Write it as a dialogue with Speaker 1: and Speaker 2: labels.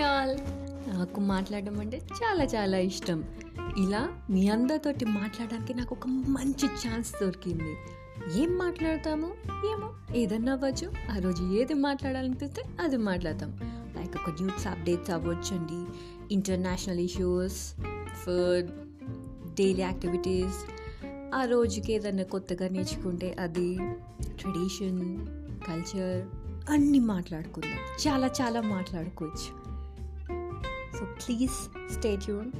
Speaker 1: All. నాకు మాట్లాడడం అంటే చాలా చాలా ఇష్టం. ఇలా మీ అందరితోటి మాట్లాడడానికి నాకు ఒక మంచి ఛాన్స్ దొరికింది. ఏం మాట్లాడతాము? ఏమో ఏదన్నా అవ్వచ్చు. ఆ రోజు ఏది మాట్లాడాలనిపిస్తే అది మాట్లాడతాం. లైక్ ఒక news updates అవ్వచ్చండి. International issues food daily activities ఆ రోజుకి ఏదన్నా కొత్తగా నేర్చుకుంటే అది ట్రెడిషన్ కల్చర్ అన్నీ మాట్లాడుకుందాం. చాలా చాలా మాట్లాడుకోవచ్చు. So please stay tuned.